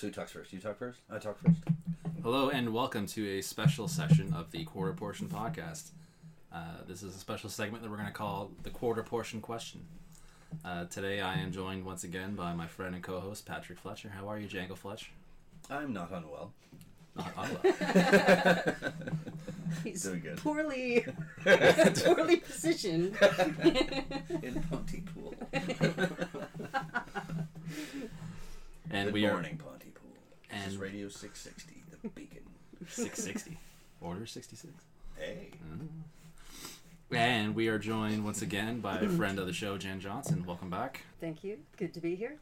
So who talks first? You talk first? I talk first. Hello and welcome to a special session of the Quarter Portion Podcast. Uh, this is a special segment that we're going to call the Quarter Portion Question. Uh, today I am joined once again by my friend and co-host Patrick Fletcher. How are you, Django Fletch? I'm not unwell. Not unwell. He's Doing good. poorly, poorly positioned. In Pontypool. and Good we are morning, Pontypool. This is mm. Radio 660, the beacon. 660. Order 66. Hey. Mm. And we are joined once again by a friend of the show, Jen Johnson. Welcome back. Thank you. Good to be here.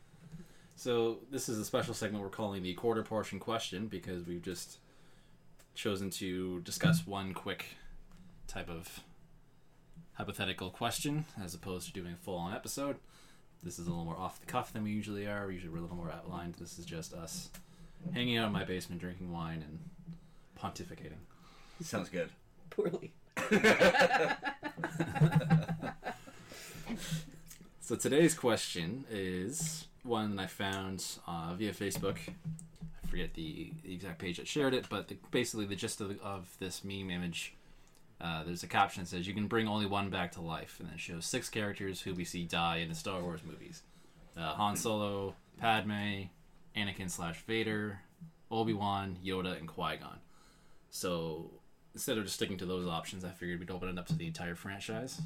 So this is a special segment we're calling the quarter portion question because we've just chosen to discuss one quick type of hypothetical question as opposed to doing a full on episode. This is a little more off the cuff than we usually are. Usually we're a little more outlined. This is just us hanging out in my basement drinking wine and pontificating. Sounds good. Poorly. So today's question is one that I found uh, via Facebook. I forget the, the exact page that shared it, but the, basically the gist of, the, of this meme image. Uh, there's a caption that says, "You can bring only one back to life," and then it shows six characters who we see die in the Star Wars movies: uh, Han Solo, Padme, Anakin slash Vader, Obi Wan, Yoda, and Qui Gon. So instead of just sticking to those options, I figured we'd open it up to the entire franchise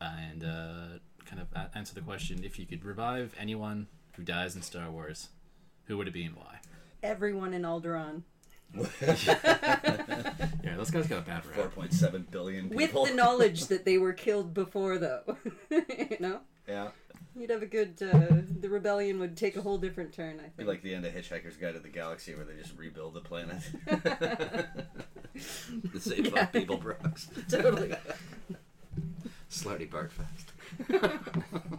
and uh, kind of answer the question: If you could revive anyone who dies in Star Wars, who would it be and why? Everyone in Alderaan. Yeah, those guys got a bad rap. 4.7 billion With the knowledge that they were killed before, though. you know? yeah. You'd have a good. Uh, the rebellion would take a whole different turn, I Be think. like the end of Hitchhiker's Guide to the Galaxy where they just rebuild the planet. the save Yeah. up people Brooks. totally. Slartibartfast.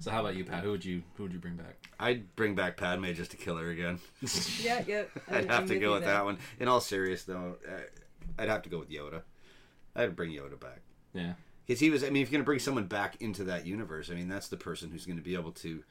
So how about you, Pat? Who would you who would you bring back? I'd bring back Padme just to kill her again. Yeah, yeah. I- I'd I'm have to go with there. that one. In all seriousness, though, uh, I'd have to go with Yoda. I'd bring Yoda back Yeah, because he was. I mean, if you're going to bring someone back into that universe, I mean, that's the person who's going to be able to,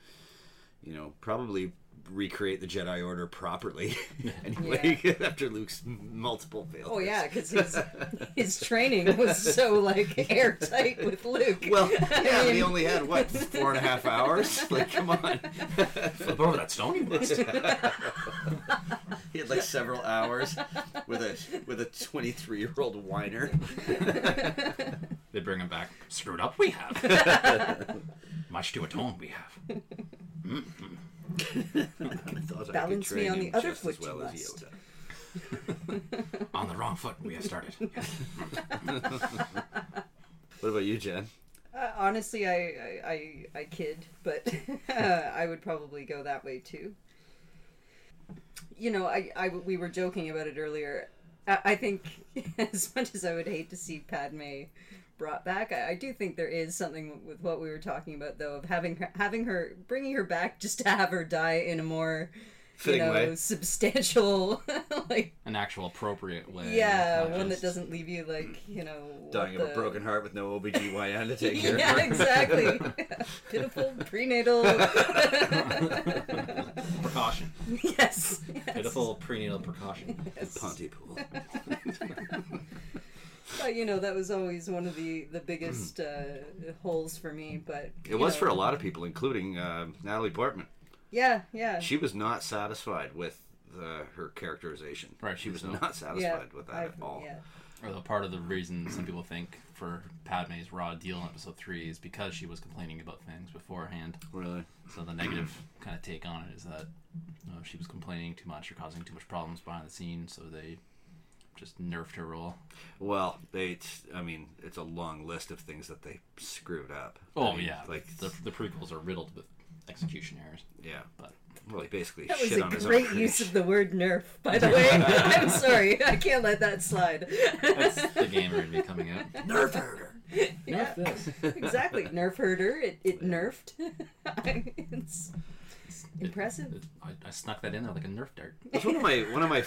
you know, probably recreate the Jedi Order properly. anyway, after Luke's multiple failures. Oh yeah, because his his training was so like airtight with Luke. Well, I yeah, mean, he only had what four and a half hours. Like, come on. flip over that stone, you must. He had like several hours with a with a 23 year old whiner. they bring him back. Screwed up, we have. Much to atone, we have. Mm-hmm. Balance me on the other foot, you well as must. Yoda. On the wrong foot, we have started. What about you, Jen? Uh, honestly, I, I I I kid, but uh, I would probably go that way too. You know, I, I we were joking about it earlier. I, I think as much as I would hate to see Padme brought back, I, I do think there is something with what we were talking about, though, of having her having her bringing her back just to have her die in a more Fitting you know way. substantial like An actual appropriate way. yeah one that doesn't leave you like you know Dying what of a broken heart with no OBGYN to take care yeah, of her. exactly. Pitiful prenatal. Precaution. yes, yes. Pitiful prenatal precaution. Yes. Pontypool. But, you know, that was always one of the the biggest uh, holes for me. But It was know, for a lot of people, including uh, Natalie Portman. Yeah, yeah. She was not satisfied with the, her characterization. Right, She was no. not satisfied yeah, with that I've- at all. Yeah. Although part of the reason some people think for Padme's raw deal in episode three is because she was complaining about things beforehand. Really? So the negative kind of take on it is that you know, she was complaining too much or causing too much problems behind the scenes, so they just nerfed her role. Well, they. It's, I mean, it's a long list of things that they screwed up. Oh I mean, yeah, like the, the prequels are riddled with execution errors. yeah. But Well, he basically That was shit a on his great use of the word nerf, by the way. I'm sorry, I can't let that slide. that's the gamer in be coming out. Nerf herder. yeah, this. exactly. Nerf herder. It, it nerfed. it's impressive. I, I snuck that in there like a Nerf dart. That's one of my one of my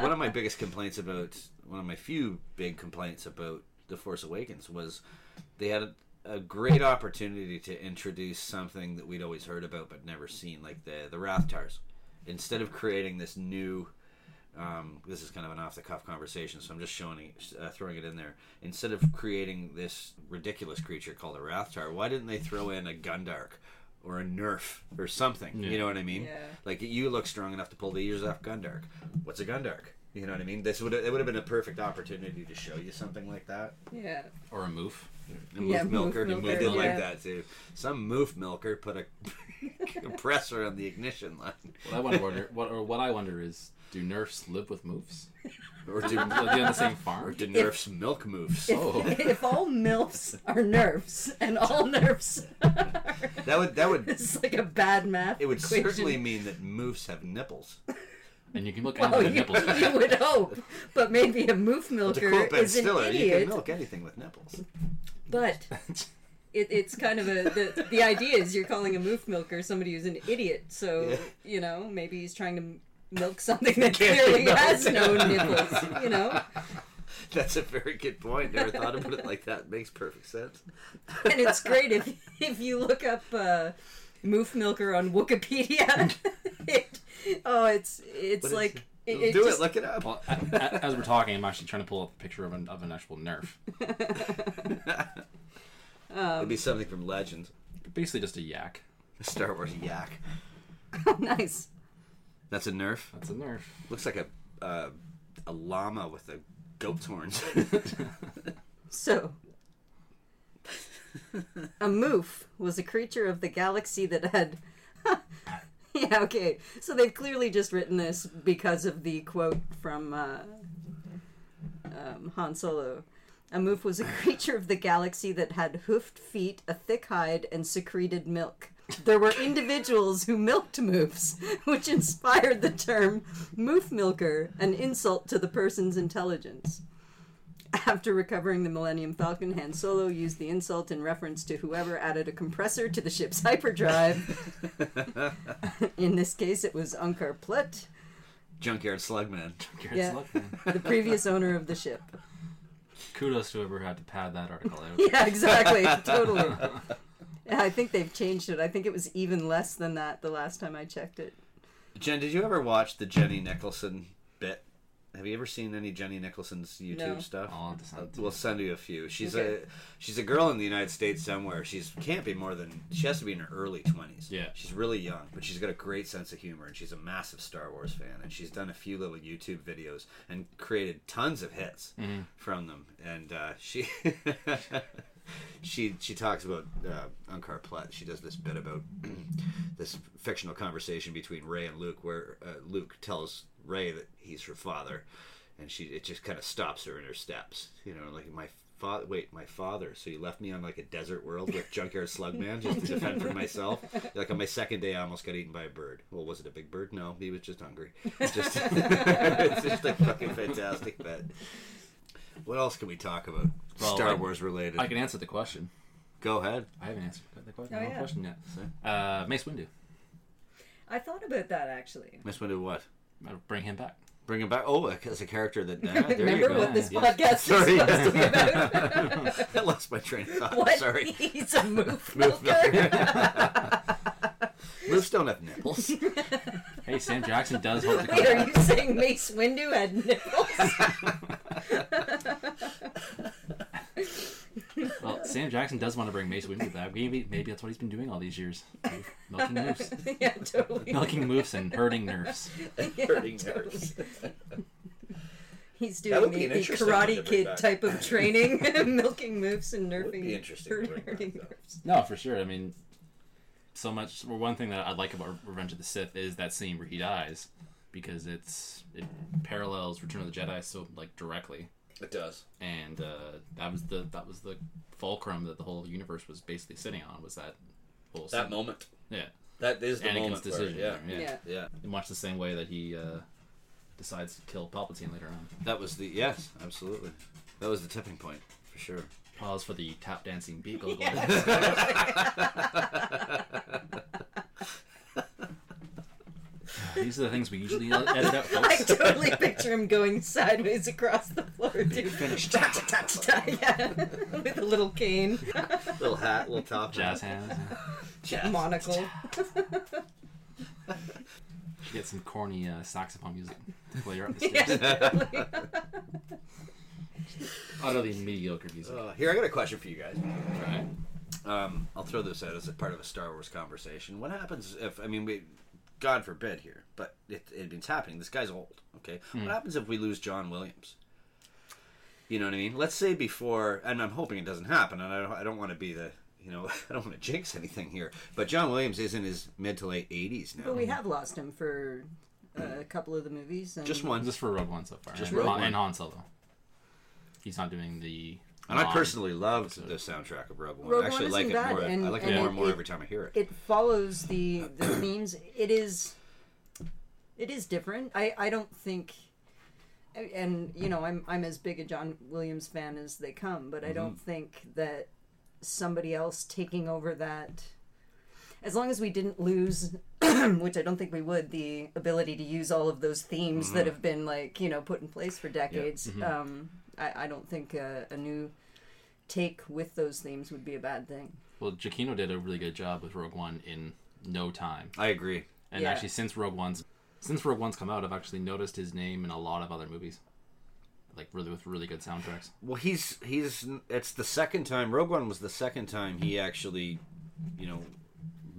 one of my biggest complaints about one of my few big complaints about the Force Awakens was they had a, a great opportunity to introduce something that we'd always heard about but never seen, like the the Rathtars. instead of creating this new um, this is kind of an off the cuff conversation, so I'm just showing uh, throwing it in there. Instead of creating this ridiculous creature called a Rathtar, why didn't they throw in a Gundark or a Nerf or something? Yeah. You know what I mean? Yeah. Like you look strong enough to pull the ears off Gundark. What's a Gundark? You know what I mean? This would it would have been a perfect opportunity to show you something like that. Yeah. Or a moof. A Yeah, moof moof milker, milker, we did like that too. Some moof milker put a compressor on the ignition line, What I wonder, what or what I wonder is, do nerfs live with moofs? or Do do they on the same or farm? do Nerf's milk moofs? If, Oh. if all MILFs are nerfs and all nerfs That would that would it's like a bad math it would equation. certainly mean that moofs have nipples. And you can look Well, at the you, nipples. you would hope, but maybe a moof To milker quote Ben is an Stiller, you idiot. can milk anything with nipples. But it, it's kind of a the, the idea is you're calling a moof milker somebody who's an idiot. So Yeah. you know maybe he's trying to m- milk something that Can't be clearly milked. has no nipples. You know, That's a very good point. Never thought about it like that. Makes perfect sense. and it's great if if you look up uh, moof milker on Wikipedia. it, oh, it's it's What is like it? it, it Do just, it. Look it up. Well, a- a- as we're talking, I'm actually trying to pull up a picture of an, of an actual nerf. It'd be something from Legend. Basically, just a yak. A Star Wars yak. Oh, nice. That's a Nerf. That's a nerf. Looks like a uh, a llama with a goat's horns. So, a moof was a creature of the galaxy that had. yeah, okay. So they've clearly just written this because of the quote from uh, um, Han Solo. A moof was a creature of the galaxy that had hoofed feet, a thick hide, and secreted milk. There were individuals who milked moofs, which inspired the term moof milker, an insult to the person's intelligence. After recovering the Millennium Falcon, Han Solo used the insult in reference to whoever added a compressor to the ship's hyperdrive. in this case, it was Unkar Plutt, Junkyard Slugman. Garrett Yeah. Sluckman. the previous owner of the ship. Kudos to whoever had to pad that article out. Yeah, exactly. totally. Yeah, I think they've changed it. I think it was even less than that the last time I checked it. Jen, did you ever watch the Jenny Nicholson bit? Have you ever seen any Jenny Nicholson's YouTube No. stuff? I'll have to send to We'll send you a few. She's Okay. a she's a girl in the United States somewhere. She's can't be more than she has to be in her early twenties. Yeah. she's really young, but she's got a great sense of humor, and she's a massive Star Wars fan. And she's done a few little YouTube videos and created tons of hits Mhm. from them. And uh, she she she talks about uh, Unkar Plutt. She does this bit about this fictional conversation between Rey and Luke, where uh, Luke tells Rey that he's her father, and she it just kind of stops her in her steps. You know, like my father. Wait, my father. So you left me on like a desert world with Junkyard Slugman just to defend for myself. Like on my second day, I almost got eaten by a bird. Well, was it a big bird? No, he was just hungry. It's just it's just a fucking fantastic bit. What else can we talk about? Well, Star I- Wars related. I can answer the question. Go ahead. I haven't answered the question, Oh, yeah. question yet. Uh, Mace Windu. I thought about that actually. Miss Windu, what? I'll bring him back. Bring him back. Oh, as a character that. ah, there you Remember go. what this Yeah. podcast Sorry. is supposed to be about? I lost my train of thought. what? Sorry. He's a moof Moof milker. Moose don't have nipples. Hey, Sam Jackson does hope to come Wait, are you saying Mace Windu had nipples? Well, Sam Jackson does want to bring Mace Windu back. Maybe, maybe that's what he's been doing all these years. Milking moose. yeah, totally. Milking moose and herding nerfs. Yeah, Hurting totally. nerves. He's doing would the, the interesting one to Karate Kid back. type of training, milking moves and nerfing. Would be interesting to hurt- back, hurting No, for sure. I mean, so much. Well, one thing that I like about Revenge of the Sith is that scene where he dies, because it's it parallels Return of the Jedi so like directly, It does. and uh, that was the that was the fulcrum that the whole universe was basically sitting on was that whole That scene. moment. Yeah, That is the Anakin's moment. for it, decision. Yeah. there, Yeah. Yeah. in much the same way that he uh, decides to kill Palpatine later on. That was the yes, absolutely. That was the tipping point for sure. Pause for the tap dancing beat. Go These are the things we usually edit out, I folks. totally picture him going sideways across the floor, dude. Finished. Ta, ta, ta, ta, ta, yeah, with a little cane, little hat, little top. Jazz hands. Jazz. monocle. Should get some corny uh, saxophone music to play her up the Yeah, stairs. totally. Utterly mediocre music. Uh, here, I got a question for you guys. Right. Um, I'll throw this out as a part of a Star Wars conversation. What happens if, I mean, we, God forbid here, but it, it, it's happening. This guy's old, okay? What happens if we lose John Williams? You know what I mean? Let's say before, and I'm hoping it doesn't happen, and I don't, I don't want to be the, you know, I don't want to jinx anything here, but John Williams is in his mid to late 80s now. But we have lost him for uh, a couple of the movies. And Just one. Just for Rogue One so far. Just and, Rogue Han, One. and Han Solo. He's not doing the. And I personally loved the soundtrack of Rogue One. Rogue I actually One like it isn't more. and- I like and it more it- and more every time I hear it. it follows the the themes. It is it is different. I I don't think and you know, I'm I'm as big a John Williams fan as they come, but I don't mm-hmm. think that somebody else taking over that as long as we didn't lose which I don't think we would the ability to use all of those themes that mm-hmm. have been like, you know, put in place for decades. Mm-hmm. Um I, I don't think a, a new take with those themes would be a bad thing. Well, Giacchino did a really good job with Rogue One in no time. I agree. And Yeah. actually, since Rogue One's since Rogue One's come out, I've actually noticed his name in a lot of other movies, like really with really good soundtracks. Well, he's he's it's the second time. Rogue One was the second time he actually, you know,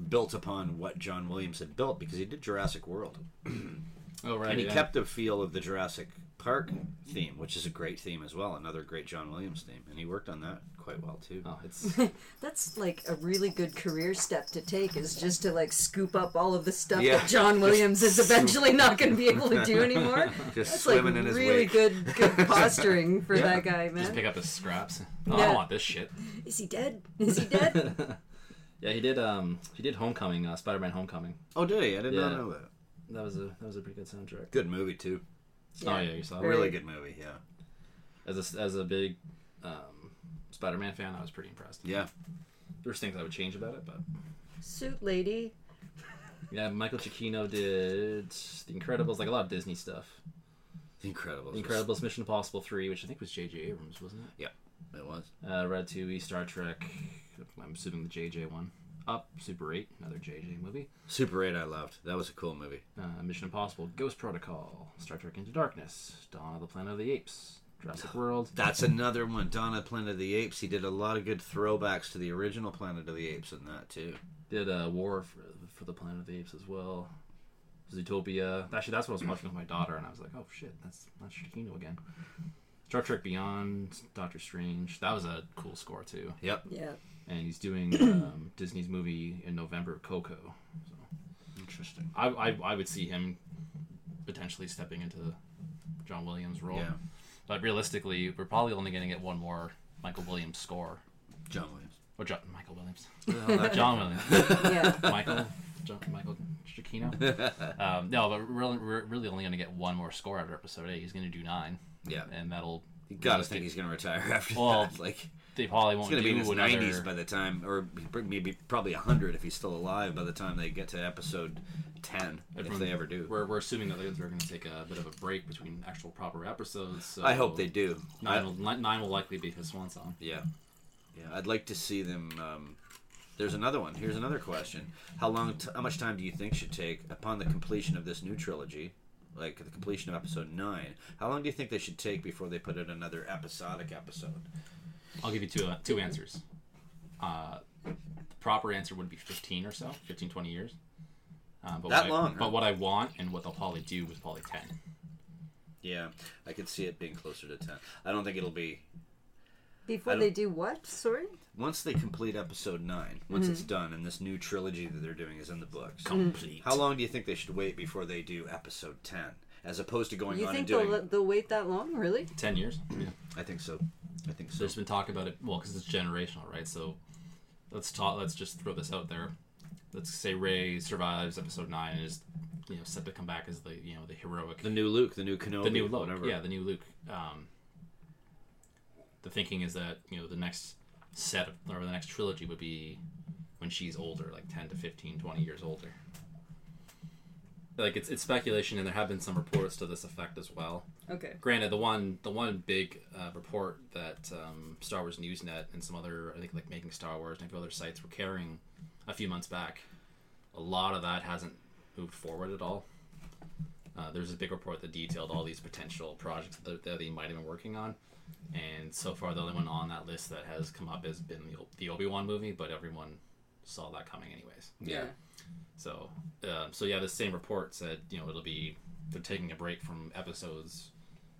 built upon what John Williams had built because he did Jurassic World Oh right, and he kept the feel of the Jurassic Park theme, which is a great theme as well. Another great John Williams theme, and he worked on that quite well too. Oh, it's That's like a really good career step to take is just to like scoop up all of the stuff Yeah. that John Williams is eventually not going to be able to do anymore. Just That's like in his really wake. good good posturing for that guy, man. just pick up his scraps. Oh, I don't want this shit. Is he dead? Is he dead? Yeah, he did. Um, he did Homecoming, uh, Spider-Man Homecoming. Oh, did he? I did not know that. That was a that was a pretty good soundtrack. Good movie too. Oh yeah, you saw it. Really good movie. Yeah. As a as a big um, Spider-Man fan, I was pretty impressed. Yeah. There's things I would change about it, but Suit lady. yeah, Michael Giacchino did The Incredibles, like a lot of Disney stuff. The Incredibles. The Incredibles, Mission Impossible three, which I think was J.J. Abrams, wasn't it? Yeah, it was. Uh, Ratatouille, Star Trek. I'm assuming the J.J. one. Up, Super 8, another J.J. movie. Super 8 I loved. That was a cool movie. Uh, Mission Impossible, Ghost Protocol, Star Trek Into Darkness, Dawn of the Planet of the Apes, Jurassic World. That's another one. Dawn of the Planet of the Apes. He did a lot of good throwbacks to the original Planet of the Apes in that too. Did uh, War for, for the Planet of the Apes as well. Zootopia. Actually, that's what I was watching with my daughter, and I was like, oh shit, that's that's Giacchino again. Star Trek Beyond, Doctor Strange. That was a cool score too. Yep. Yeah. And he's doing um, Disney's movie in November, Coco. So Interesting. I, I I would see him potentially stepping into John Williams' role. Yeah. But realistically, we're probably only going to get one more Michael Williams score. John Williams. Or John, Michael Williams. Well, John Williams. Yeah. Michael. John, Michael Giacchino. Um, no, but we're, really- we're really only going to get one more score after episode eight. He's going to do nine, yeah. and that'll. You gotta think he's gonna retire after Well, that. Like They probably won't gonna do be in his nineties by the time, or maybe probably hundred if he's still alive by the time they get to episode ten, if Everyone- they ever do. We're, we're assuming that they're going to take a bit of a break between actual proper episodes. So I hope they do. Nine I- will, nine will likely be his swan song. Yeah, yeah. I'd like to see them. Um, there's another one. Here's another question: How long? T- how much time do you think should take upon the completion of this new trilogy, like the completion of episode nine? How long do you think they should take before they put in another episodic episode? I'll give you two uh, two answers. Uh, the proper answer would be 15 or so, 15, 20 years. Uh, but That what I, long, huh? But what I want and what they'll probably do is probably 10. Yeah, I could see it being closer to ten. I don't think it'll be Before they don't- do what? Sorry? once they complete episode nine. Once it's done, and this new trilogy that they're doing is in the books. Complete. How long do you think they should wait before they do episode ten, as opposed to going You on think and doing? they'll, they'll wait that long? Really? 10 years? Yeah. I think so. I think so. There's been talk about it, well, because it's generational, right? So let's talk, let's just throw this out there. Let's say Rey survives episode 9 and is, you know, set to come back as the, you know, the heroic The new Luke, the new Kenobi, the new Luke. whatever. Yeah, the new Luke. Um, the thinking is that you know the next set of, or the next trilogy would be when she's older, like 10 to 15, 20 years older. Like it's it's speculation, and there have been some reports to this effect as well. Okay. Granted, the one the one big uh, report that um, Star Wars Newsnet and some other I think like Making Star Wars and a few other sites were carrying a few months back, a lot of that hasn't moved forward at all. uh, there's a big report that detailed all these potential projects that, that they might have been working on. And so far, the only one on that list that has come up has been the, the Obi Wan movie, but everyone saw that coming anyways. Yeah. So, uh, so yeah, the same report said you know it'll be they're taking a break from episodes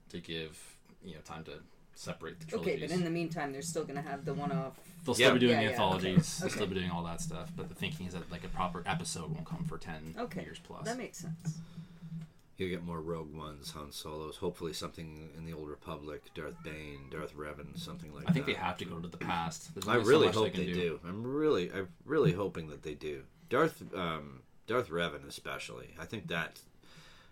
to give you know time to separate the trilogies. Okay, but in the meantime, they're still gonna have the one-off. They'll still Yeah. be doing Yeah, the yeah, anthologies. okay. They'll still be doing all that stuff. But the thinking is that like a proper episode won't come for ten Okay, years plus. That makes sense. You'll get more Rogue Ones, Han Solos. Hopefully, something in the Old Republic, Darth Bane, Darth Revan, something like that. I think that. they have to go to the past. I only so really hope can they do. I'm really, I'm really hoping that they do. Darth, um, Darth Revan especially. I think that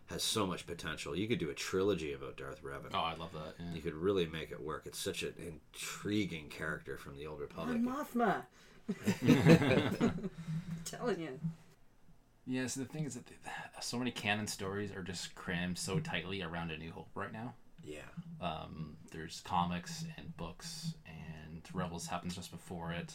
has so much potential. You could do a trilogy about Darth Revan. Oh, I love that. Yeah. You could really make it work. It's such an intriguing character from the Old Republic. Mon Mothma. telling you. Yeah, so the thing is that so many canon stories are just crammed so tightly around A New Hope right now. Yeah. Um, there's comics and books, and Rebels happens just before it.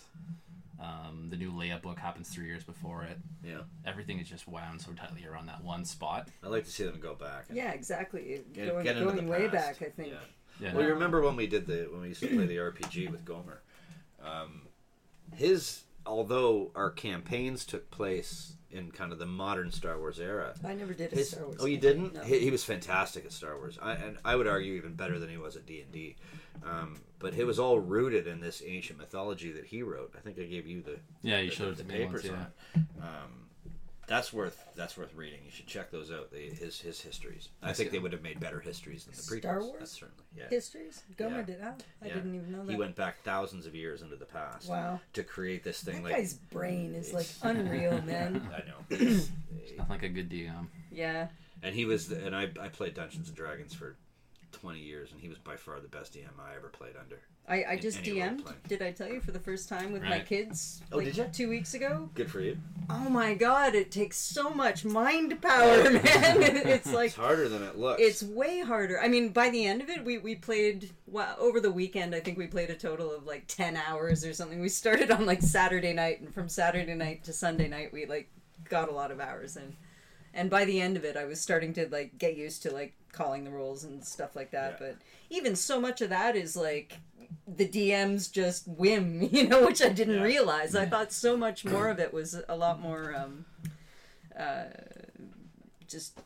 Um, the new Leia book happens three years before it. Yeah. Everything is just wound so tightly around that one spot. I'd like to see them go back. and Yeah, exactly. Get, going get into going the way past. back, I think. Yeah. Yeah. Well, you remember when we did the when we used to play the RPG with Gomer? Um, his although our campaigns took place in kind of the modern Star Wars era. I never did a His, Star Wars. oh, you campaign, didn't? No. He, he was fantastic at Star Wars, I, and I would argue even better than he was at D and D. Um, But it was all rooted in this ancient mythology that he wrote. I think I gave you the Yeah, you the- showed the it to me once, papers yeah. on. Um, that's worth that's worth reading. You should check those out. The, his his histories. I That's think they would have made better histories than the prequels. Star Wars? That's certainly yeah. Histories? Gomer Yeah. did that? I Yeah. didn't even know that. He went back thousands of years into the past. Wow. To create this thing that like guy's brain is like unreal, man. I know. It's- Nothing like a good DM. Yeah. and he was and I I played Dungeons and Dragons for 20 years and he was by far the best DM I ever played under. I, I just any DM'd. play. Did I tell you for the first time with my Right. kids? Oh, like did ya? Two weeks ago. Good for you. Oh my god! It takes so much mind power, oh. man. it's like It's harder than it looks. it's way harder. I mean, by the end of it, we we played well, over the weekend. I think we played a total of like ten hours or something. We started on like Saturday night, and from Saturday night to Sunday night, we like got a lot of hours in. And by the end of it, I was starting to like get used to like calling the rules and stuff like that. Yeah. But even so much of that is like the DM's just whim, you know, which I didn't Yeah. realize. I thought so much more of it was a lot more um, uh, just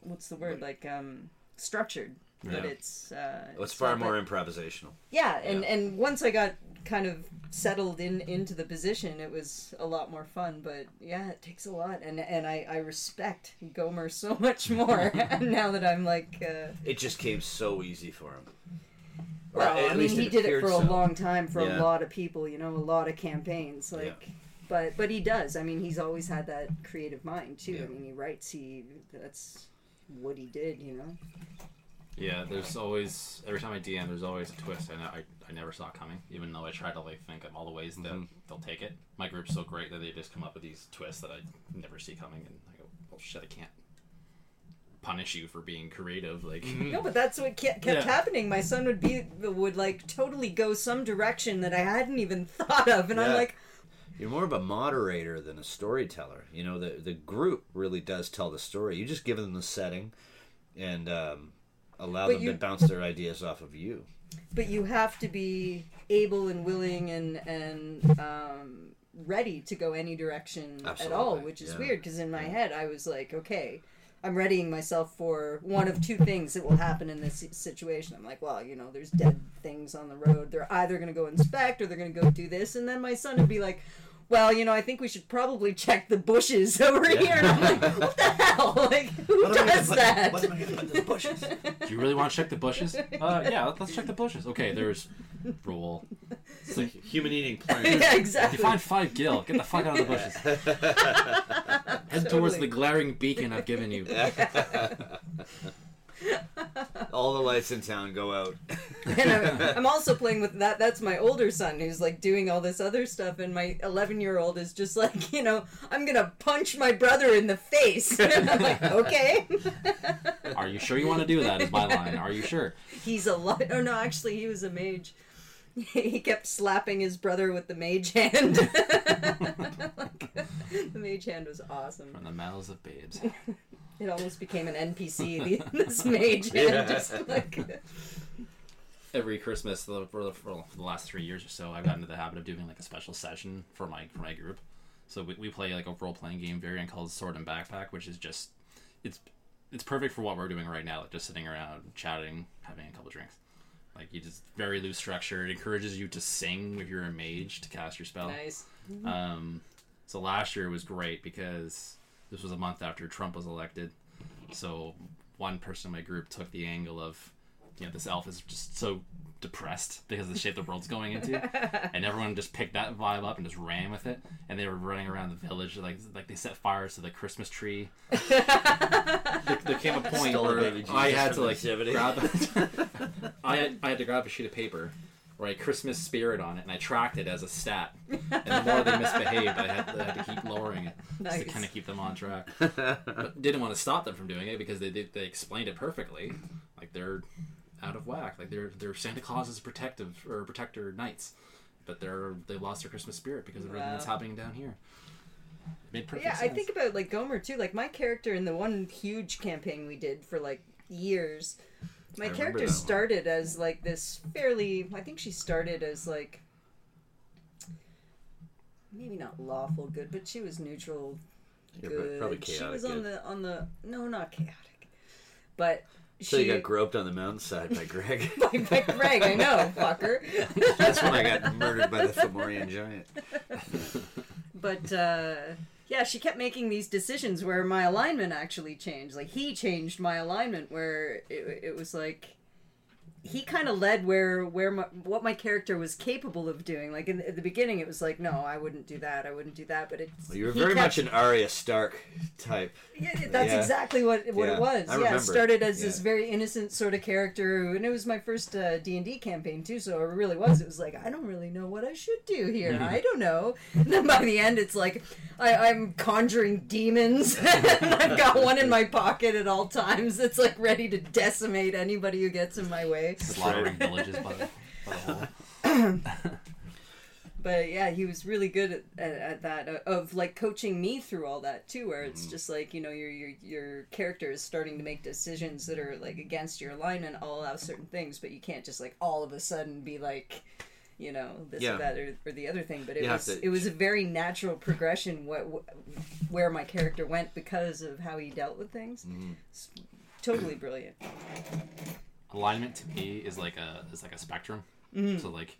what's the word like um, structured. But it's uh, Well, it's far more that- improvisational. yeah, and Yeah. and once I got kind of settled in into the position, it was a lot more fun. But yeah, it takes a lot, and and I I respect Gomer so much more now that I'm like. Uh, It just came so easy for him. Well, at I mean, least he did it appeared for a long time for Yeah. a lot of people, you know, a lot of campaigns, Yeah. like. But but he does. I mean, he's always had that creative mind too. Yeah. I mean, he writes. He that's what he did, you know. Yeah, there's always every time I DM, there's always a twist. I I, I never saw coming, even though I try to like think of all the ways that Mhm. they'll take it. My group's so great that they just come up with these twists that I never see coming, and I go, "Well, shit, I can't punish you for being creative." Like, No, but that's what kept, kept Yeah. happening. My son would be would like totally go some direction that I hadn't even thought of, and I'm like, You're more of a moderator than a storyteller. You know, the the group really does tell the story. You just give them the setting and um, allow But them you- to bounce their ideas off of you. but you have to be able and willing and and um, ready to go any direction at all, which is yeah. weird because in my head I was like, okay. I'm readying myself for one of two things that will happen in this situation. I'm like, well, you know, there's dead things on the road. They're either going to go inspect or they're going to go do this. And then my son would be like, well, you know, I think we should probably check the bushes over Yeah. here. And I'm like, what the hell? Like, who What am I gonna does put- that? what am I gonna put in the bushes? do you really want to check the bushes? Uh, yeah, let's check the bushes. Okay, there's roll. It's like human eating plants. yeah, If exactly. you find five gill, get the fuck out of the bushes. Head towards the glaring beacon I've given you. All the lights in town go out. and I'm, I'm also playing with that. That's my older son who's like doing all this other stuff, and my 11 year old is just like, you know, I'm gonna punch my brother in the face. And I'm like, okay. Are you sure you want to do that? Is my line. Are you sure? He's a lot. Oh no, actually, he was a mage. He kept slapping his brother with the mage hand. Like, the mage hand was awesome. From the mouths of babes. It almost became an NPC. The, this mage Yeah. hand just like every Christmas for the, for the, for the last three years or so, I've gotten into the habit of doing like a special session for my for my group. So we, we play like a role playing game variant called Sword and Backpack, which is just it's it's perfect for what we're doing right now, like just sitting around chatting, having a couple drinks. Like you just very loose structure. It encourages you to sing if you're a mage to cast your spell. nice. Um, so last year was great because this was a month after Trump was elected. So one person in my group took the angle of, you know, this elf is just so depressed because of the shape the world's going into, and everyone just picked that vibe up and just ran with it. And they were running around the village like like they set fires to the Christmas tree. there, there came a point Stole a where I had to like grab. I had I had to grab a sheet of paper. Write Christmas spirit on it, and I tracked it as a stat. And the more they misbehaved, I had, I had to keep lowering it just to kind of keep them on track. But didn't want to stop them from doing it because they did, they explained it perfectly. Like they're out of whack. Like they're they're Santa Claus's protective or protector knights, but they're they lost their Christmas spirit because of everything that's happening down here. Made perfect Yeah, sense. I think about like Gomer too. Like my character in the one huge campaign we did for like years. My I character started as like this fairly. I think she started as like maybe not lawful good, but she was neutral Yeah, good. probably she was on good. the on the no, not chaotic, but So she you got groped on the mountainside by Greg. by, by Greg. I know, fucker. That's when I got murdered by the Fomorian giant. But uh, yeah, she kept making these decisions where my alignment actually changed. Like he changed my alignment, where it, it was like he kind of led where where my, what my character was capable of doing. Like in, at the beginning, it was like, no, I wouldn't do that. I wouldn't do that. But it's Well, you were very kept- much an Arya Stark type. Yeah, that's Yeah. exactly what what Yeah, it was. I yeah, remember started as it, this very innocent sort of character, and it was my first uh, D and D campaign too. So it really was. It was like I don't really know what I should do here. I don't know. And then by the end, it's like I, I'm conjuring demons, and I've got one in my pocket at all times. It's like ready to decimate anybody who gets in my way. Slaughtering villages by the, by the but yeah, he was really good at, at, at that uh, of like coaching me through all that too. Where it's just like you know your your your character is starting to make decisions that are like against your alignment. I'll allow certain things, but you can't just like all of a sudden be like. You know this Yeah. or that or, or the other thing, but it You was to- it was a very natural progression what, wh- where my character went because of how he dealt with things. Mm-hmm. It's totally brilliant. Alignment to me is like a is like a spectrum. Mm-hmm. So like,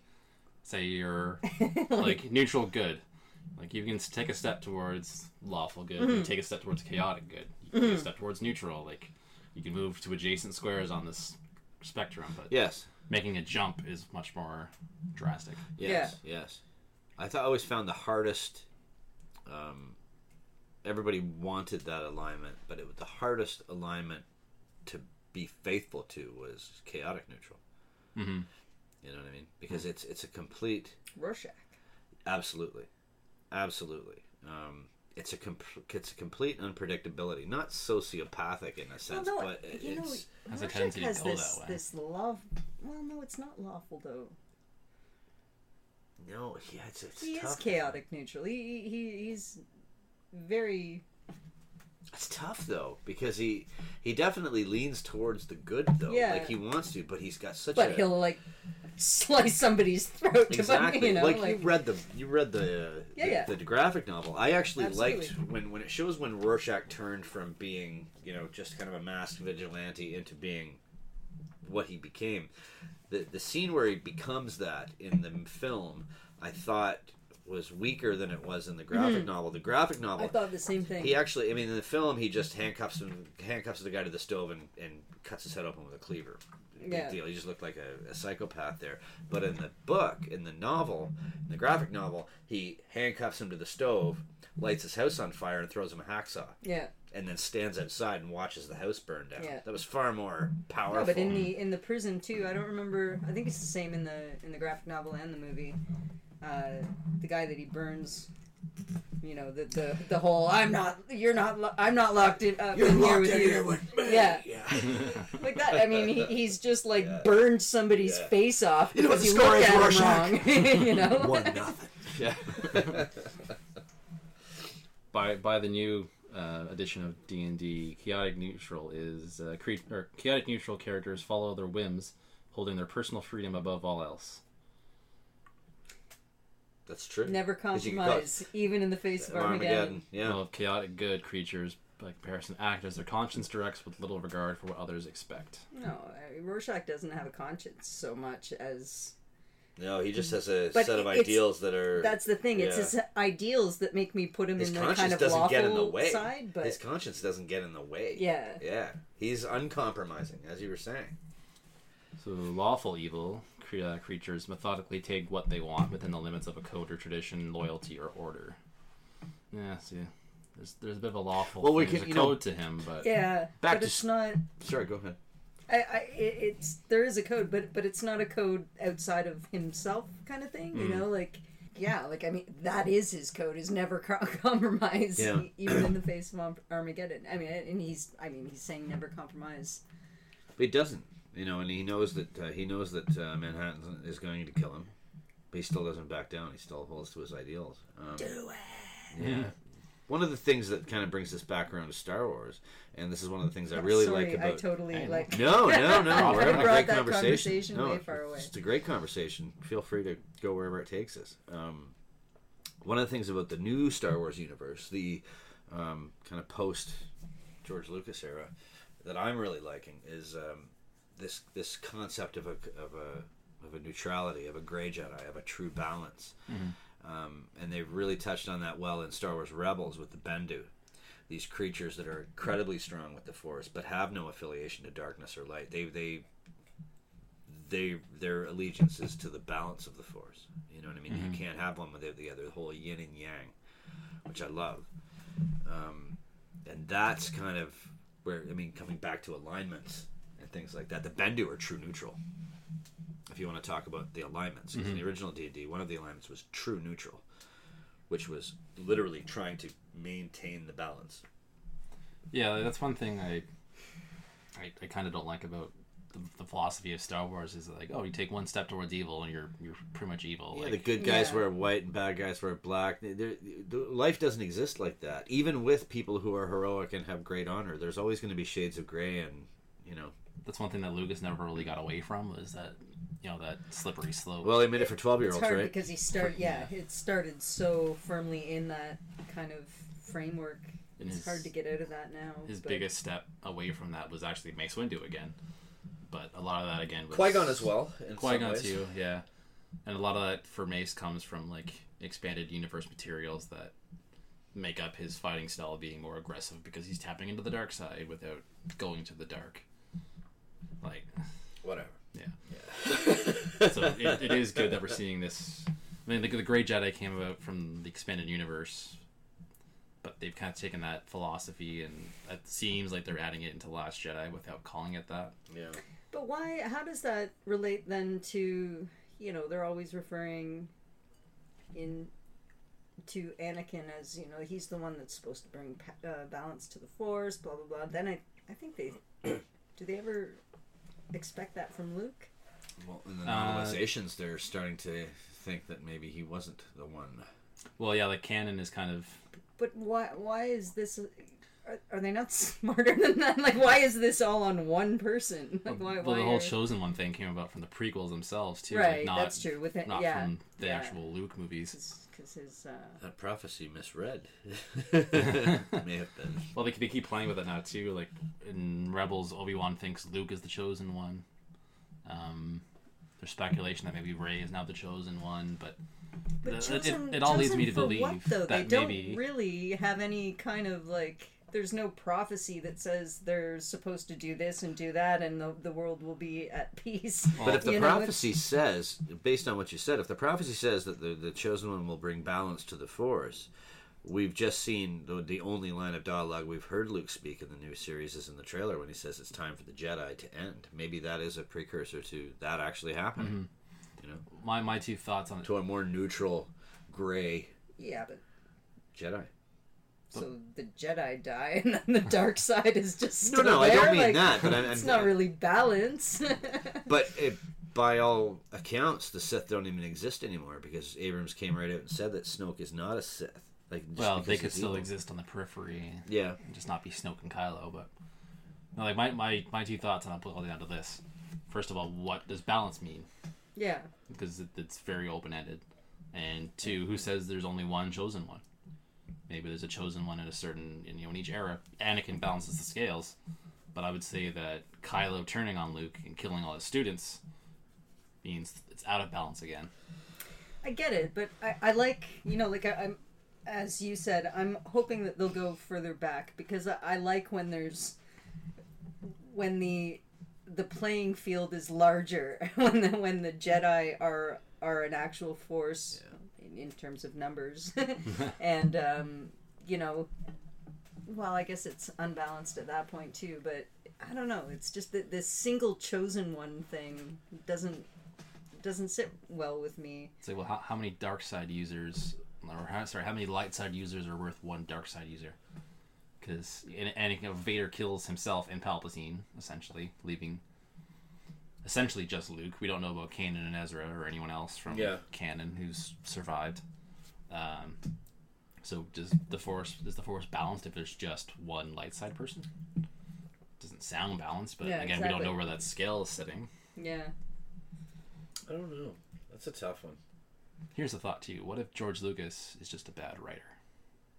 say you're like neutral good, like you can take a step towards lawful good, Mm-hmm. you take a step towards chaotic good, you can take a step towards neutral. Like you can move to adjacent squares on this spectrum, but Yes. making a jump is much more drastic. Yes. Yes. I thought I always found the hardest. Um, everybody wanted that alignment, but it was the hardest alignment to be faithful to was chaotic neutral. Mm-hmm. You know what I mean? Because it's it's a complete Rorschach. Absolutely, absolutely. Um, it's a comp- it's a complete unpredictability, not sociopathic in a sense, no, but you know, it's Has a Rorschach tendency to has go this that way. this love. Well, no, it's not lawful though. no, yeah, it's, it's He tough. is chaotic neutral. He, he he's very It's tough though because he he definitely leans towards the good though, Yeah. like he wants to, but he's got such but a he'll like slice somebody's throat to exactly you know like, like, you read the you read the Yeah, the, yeah. the graphic novel. I actually Absolutely. liked when when it shows when Rorschach turned from being you know just kind of a masked vigilante into being what he became. The the scene where he becomes that in the film, I thought was weaker than it was in the graphic novel. The graphic novel Mm-hmm. I thought the same thing. he actually, I mean, in the film, he just handcuffs him, handcuffs the guy to the stove and, and cuts his head open with a cleaver. Big Yeah. deal. He just looked like a, a psychopath there. But in the book, in the novel, in the graphic novel, he handcuffs him to the stove, lights his house on fire, and throws him a hacksaw, yeah. and then stands outside and watches the house burn down. Yeah. That was far more powerful. No, but in the in the prison too, I don't remember. I think it's the same in the in the graphic novel and the movie. Uh, the guy that he burns, you know, the the, the whole I'm not you're not lo- I'm not locked in, up in here with you. Yeah. like that. I mean, he, he's just like Yeah. burned somebody's Yeah. face off You know what because the you story looked is, at him wrong. you know. One nothing. Yeah. Buy buy the new uh, edition of D and D, chaotic neutral is uh, cre- or chaotic neutral characters follow their whims, holding their personal freedom above all else. That's true. Never you can compromise, even in the face of Armageddon. Yeah. While chaotic good creatures, by comparison, act as their conscience directs with little regard for what others expect. No, uh, Rorschach doesn't have a conscience so much as No, he just has a But set of ideals that are. that's the thing. It's Yeah. his ideals that make me put him his in the kind of doesn't lawful get in the way. side. But His conscience doesn't get in the way. yeah, Yeah. He's uncompromising, as you were saying. So lawful evil cre- uh, creatures methodically take what they want within the limits of a code or tradition, loyalty or order. Yeah, see, there's there's a bit of a lawful. Well, we thing. There's can- a you know- code to him, but yeah. Back but to it's s- not. Sorry, go ahead. I, I, it- it's there is a code, but but it's not a code outside of himself, kind of thing. Mm. You know, like yeah, like I mean, that is his code: is never co- compromise, Yeah. e- even in the face of Arm- Armageddon. I mean, and he's, I mean, he's saying never compromise. But he doesn't, you know, and he knows that uh, he knows that uh, Manhattan is going to kill him, but he still doesn't back down. He still holds to his ideals. Um, Do it. yeah. One of the things that kind of brings us back around to Star Wars, and this is one of the things I really sorry, like about. I totally I know. like. No, no, no. We're having a great that conversation. conversation no, way far away. It's a great conversation. Feel free to go wherever it takes us. Um, one of the things about the new Star Wars universe, the um, kind of post George Lucas era, that I'm really liking is um, this this concept of a of a of a neutrality, of a gray Jedi, of a true balance. Um, and they've really touched on that well in Star Wars Rebels with the Bendu these creatures that are incredibly strong with the force but have no affiliation to darkness or light. They they they their allegiance is to the balance of the force. You know what i mean? You can't have one without the other. The whole yin and yang which i love. Um, and that's kind of where i mean coming back to alignments things like that the bendu are true neutral if you want to talk about the alignments 'cause in mm-hmm. the original d&d one of the alignments was true neutral which was literally trying to maintain the balance yeah, that's one thing I I, I kind of don't like about the, the philosophy of Star Wars is like, oh, you take one step towards evil and you're you're pretty much evil. Yeah, like, the good guys Yeah. wear white and bad guys wear black. They- they're- life doesn't exist like that. Even with people who are heroic and have great honor, there's always going to be shades of gray, and you know. That's one thing that Lucas never really got away from was that you know that slippery slope. Well, he made it for twelve year olds, right? because he started. Yeah, it started so firmly in that kind of framework. And it's his- hard to get out of that now. his but- biggest step away from that was actually Mace Windu again, but a lot of that again was Qui Gon as well. In Qui Gon too, yeah, and a lot of that for Mace comes from like expanded universe materials that make up his fighting style being more aggressive because he's tapping into the dark side without going to the dark. Like, Whatever. Yeah. So it, it is good that we're seeing this. I mean, the, the Gray Jedi came about from the expanded universe, but they've kind of taken that philosophy and it seems like they're adding it into Last Jedi without calling it that. Yeah. But why? How does that relate then to you know they're always referring in to Anakin as you know he's the one that's supposed to bring uh, balance to the Force. Blah blah blah. Then I I think they do they ever expect that from Luke? Well, in the Uh, novelizations, they're starting to think that maybe he wasn't the one. Well, yeah, the canon is kind of But why why is this? Are, are they not smarter than that? Like why is this all on one person? Like why? well, why the whole are- chosen one thing came about from the prequels themselves too. Right, like not, that's true. With it, Not yeah, from the yeah. actual Luke movies. Because his uh, That prophecy misread. May have been. Well, they, they keep playing with it now too. Like in Rebels, Obi Wan thinks Luke is the chosen one. Um, there's speculation that maybe Rey is now the chosen one, but, But it- chosen, it, it all leads me to believe what, though? they that don't maybe really have any kind of like. There's no prophecy that says they're supposed to do this and do that, and the, the world will be at peace. But if the You know, it's- prophecy says, based on what you said, if the prophecy says that the, the chosen one will bring balance to the force, we've just seen the, the only line of dialogue we've heard Luke speak in the new series is in the trailer when he says it's time for the Jedi to end. Maybe that is a precursor to that actually happening. Mm-hmm. You know, my my two thoughts on it. to a more neutral, gray yeah, but Jedi. So the Jedi die, and then the dark side is just No, still no, I there? don't mean like, that, but I'm- it's I'm- not really balance. But it, by all accounts, the Sith don't even exist anymore because Abrams came right out and said that Snoke is not a Sith. Like just well, they could still evil. exist on the periphery Yeah. and just not be Snoke and Kylo. But no, like my, my, my two thoughts, and I'll put all the down to this. First of all, what does balance mean? Yeah. Because it, it's very open ended. And two, who says there's only one chosen one? Maybe there's a chosen one in a certain, you know, in each era. Anakin balances the scales, but I would say that Kylo turning on Luke and killing all his students means it's out of balance again. I get it, but I, I like you know like I, I'm as you said I'm hoping that they'll go further back because I, I like when there's when the the playing field is larger when the when the Jedi are are an actual force in, in terms of numbers. And um, you know well I guess it's unbalanced at that point too but I don't know. It's just that this single chosen one thing doesn't doesn't sit well with me. It's like, well, how, how many dark side users, or how, sorry, how many light side users are worth one dark side user? Because and you know, Vader kills himself and Palpatine, essentially, leaving essentially just Luke. We don't know about Kanan and Ezra or anyone else from Yeah. canon who's survived. Um, so does the force is the force balanced if there's just one light side person? Doesn't sound balanced, but Yeah, again, we don't know where that scale is sitting. yeah I don't know. That's a tough one. Here's a thought to you: What if George Lucas is just a bad writer?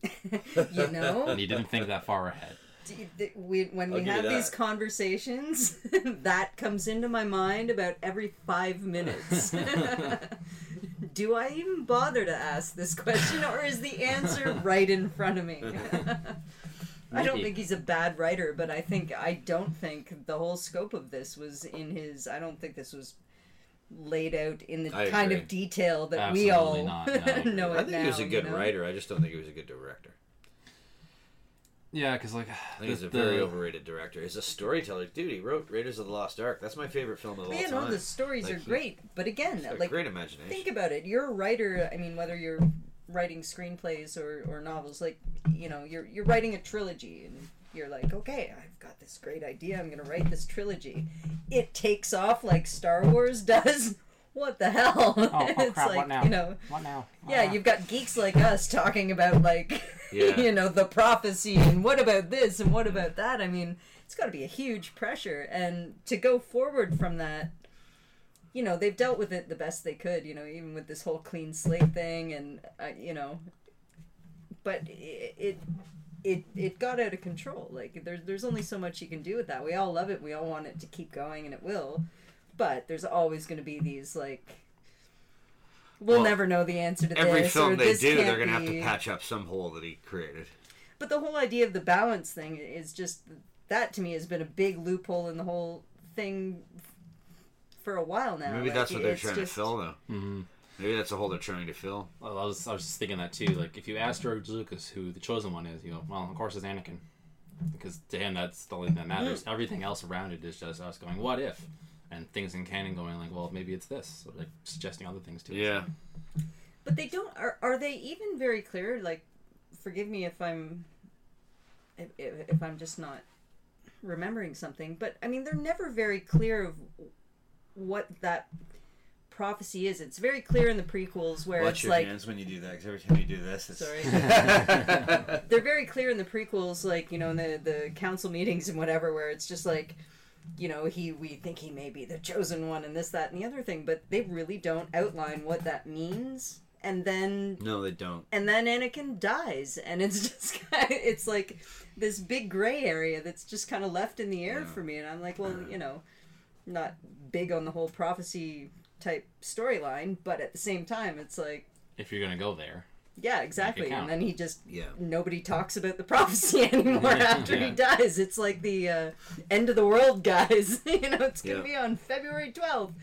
you know and he didn't think that far ahead. D- th- we, when I'll we have these conversations, that comes into my mind about every five minutes. Do I even bother to ask this question, or is the answer right in front of me? I don't think he's a bad writer, but I think I don't think the whole scope of this was in his. I don't think this was laid out in the I kind agree. of detail that we all not, no, know I think now. he was a good you know? writer. I just don't think he was a good director. Yeah, because like I think he's a the- very the- overrated director. He's a storyteller, dude. He wrote Raiders of the Lost Ark. That's my favorite film of all But yeah, time. no, the stories Like, are great, but again, He's got like great imagination. think about it you're a writer i mean whether you're writing screenplays or, or novels like you know you're you're writing a trilogy and you're like okay i've got this great idea i'm going to write this trilogy it takes off like star wars does what the hell Oh, oh it's crap! like what now? you know What now? yeah Ah. you've got geeks like us talking about like Yeah. you know the prophecy and what about this and what about that i mean it's got to be a huge pressure and to go forward from that you know they've dealt with it the best they could you know even with this whole clean slate thing and uh, you know but it, it it it got out of control like there's there's only so much you can do with that we all love it we all want it to keep going and it will but there's always going to be these like we'll Well, never know the answer to this. Every this film or they this do, they're gonna have to patch up some hole that he created. but the whole idea of the balance thing is just that to me has been a big loophole in the whole thing for a while now. Maybe Like, that's what they're trying just- to fill, though. Mhm. Maybe that's a hole they're trying to fill. Well, I was I was just thinking that too. Like, if you ask George Lucas who the chosen one is, you go, well, of course it's Anakin, because to him that's the only thing that matters. Everything else around it is just us going, what if, and things in canon going like, well, maybe it's this, or like suggesting other things to us. Yeah. But they don't. Are, are they even very clear? Like, forgive me if I'm if, if, if I'm just not remembering something. But I mean, they're never very clear of what that prophecy is. It's very clear in the prequels where Watch it's your like hands when you do that, because every time you do this, it's Sorry. they're very clear in the prequels, like you know, in the the council meetings and whatever, where it's just like, you know, he we think he may be the chosen one and this, that, and the other thing, but they really don't outline what that means. And then no, they don't. and then Anakin dies, and it's just it's like this big gray area that's just kind of left in the air Yeah. for me, and I'm like, well, you know, not big on the whole prophecy type storyline, but at the same time, it's like. If you're gonna go there, Yeah, exactly. And then he just Yeah. nobody talks about the prophecy anymore Yeah, after he dies. It's like the uh, end of the world, guys. you know, it's gonna Yeah. be on February twelfth.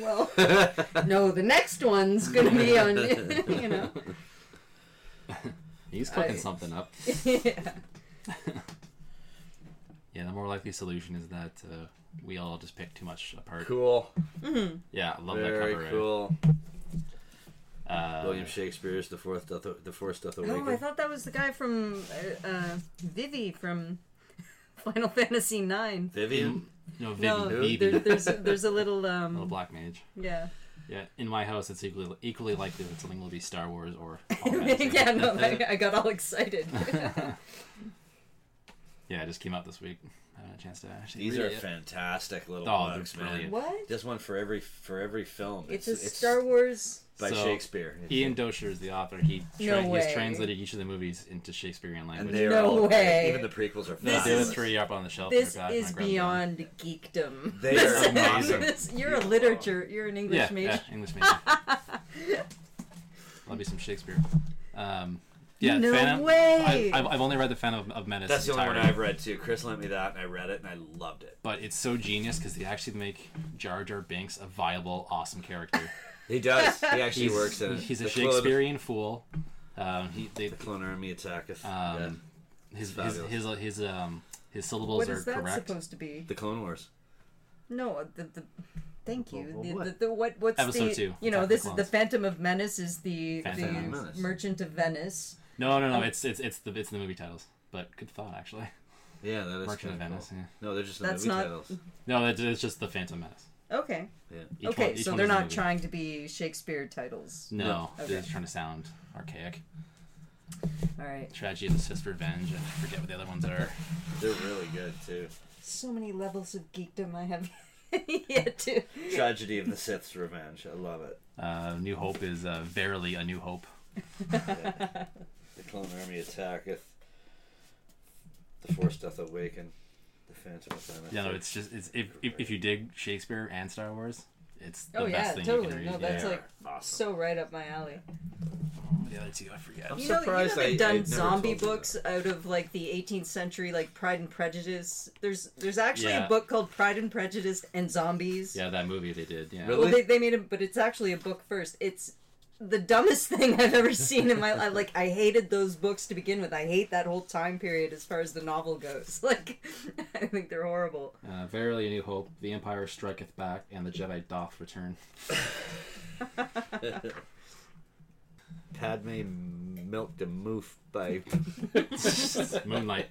Well, no, the next one's gonna be on. you know, he's cooking I- something up. yeah. Yeah, the more likely solution is that uh, we all just pick too much apart. Cool. Yeah, I love that Very cover. art. cool. Uh, William Shakespeare's The Fourth Doth, the Force Doth Oh, Awaken. I thought that was the guy from uh, uh, Vivi from Final Fantasy Nine. Vivian? No, Vivi, No, Vivi, there, there's there's a little little um black mage. yeah. Yeah, in my house, it's equally equally likely that something will be Star Wars or. Yeah, no, I, I got all excited. yeah, it just came out this week. I haven't had a chance to actually. These read are it yet. fantastic little Oh, books, man. what? Just one for every for every film. It's, a Star Wars. by So, Shakespeare. It's- Ian Doescher is the author. He No he's translated each of the movies into Shakespearean and language. they're No all way. Even the prequels are No, This the other three are up on the shelf. This They're is My grandma. beyond geekdom. They are is- amazing. this- You're a literature. You're an English Yeah, major. yeah, English major. Love me some Shakespeare. Um, yeah, No Phantom, way! I, I've, I've only read the Phantom of, of Menace. That's the only one I've read too. Chris lent me that, and I read it, and I loved it. But it's so genius because they actually make Jar Jar Binks a viable, awesome character. He does. He actually he's, works in it. He's a The clone- Shakespearean fool. Um, he, they, The clone army attacketh. um, yeah. his, his, fabulous. his, his, um, his syllables What are is that correct. supposed to be? The Clone Wars. No, the the. Thank you. Well, the, what? The, the, what what's Episode the two, you know this the is the Phantom of Menace is the Phantom the of Menace. Merchant of Venice. No, no, no. Um, it's it's it's the it's the movie titles. But good thought, actually. Yeah, that is Merchant of kinda Venice. cool. Yeah. No, they're just the That's movie not- titles. No, it's, it's just the Phantom Menace. Okay. Yeah. Each okay, one- so they're not movie. trying to be Shakespeare titles. No, Okay. they're just trying to sound archaic. All right. Tragedy of the Sister Revenge, and I forget what the other ones are. They're really good too. So many levels of geekdom I have yet to. Tragedy of the Sith's Revenge. I love it. Uh, New Hope is uh, verily a New Hope. The Clone Army attacketh. The Force doth awaken. The Phantom of Menace. Yeah, no, it's just it's if, if if you dig Shakespeare and Star Wars, it's the Oh, best yeah, thing totally. you can read. No, that's yeah. like- awesome. So right up my alley. the other two I forget. I'm You know, you surprised haven't I- done I zombie books out of like the 18th century, like Pride and Prejudice. There's there's actually Yeah. a book called Pride and Prejudice and Zombies. Yeah, that movie they did. Yeah. Really? Well, they, they made it, but it's actually a book first. It's the dumbest thing I've ever seen in my life. Like, I hated those books to begin with. I hate that whole time period as far as the novel goes. Like, I think they're horrible. Uh, verily a New Hope. The Empire striketh back, and the Jedi doth return. Padme milked a moof by. Moonlight.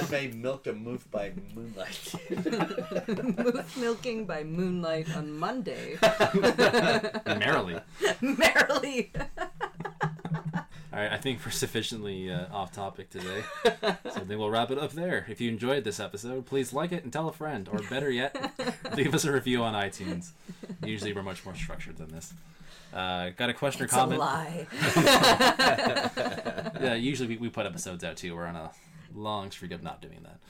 Padme milked a moof by moonlight. Moof milking by moonlight on Monday. Merrily. Merrily. All right, I think we're sufficiently uh, off topic today. So then we'll wrap it up there. If you enjoyed this episode, please like it and tell a friend, or better yet, leave us a review on iTunes. Usually, we're much more structured than this. Uh, got a question It's or a comment? lie. Yeah, usually we, we put episodes out too. We're on a long streak of not doing that.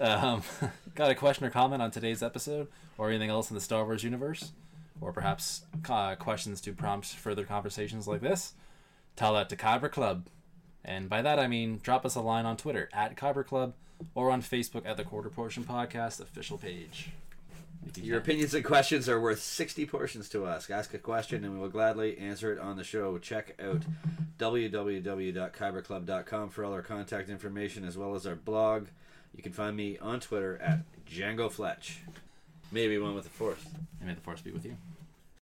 Um, got a question or comment on today's episode, or anything else in the Star Wars universe, or perhaps uh, questions to prompt further conversations like this? Tell that to Kyber Club, and by that I mean drop us a line on Twitter at Kyber Club, or on Facebook at the Quarter Portion Podcast official page. You Your opinions and questions are worth 60 portions to us. Ask a question and we will gladly answer it on the show. Check out www.kyberclub.com for all our contact information as well as our blog. You can find me on Twitter at Django Fletch. Maybe one with the force. And may the force be with you.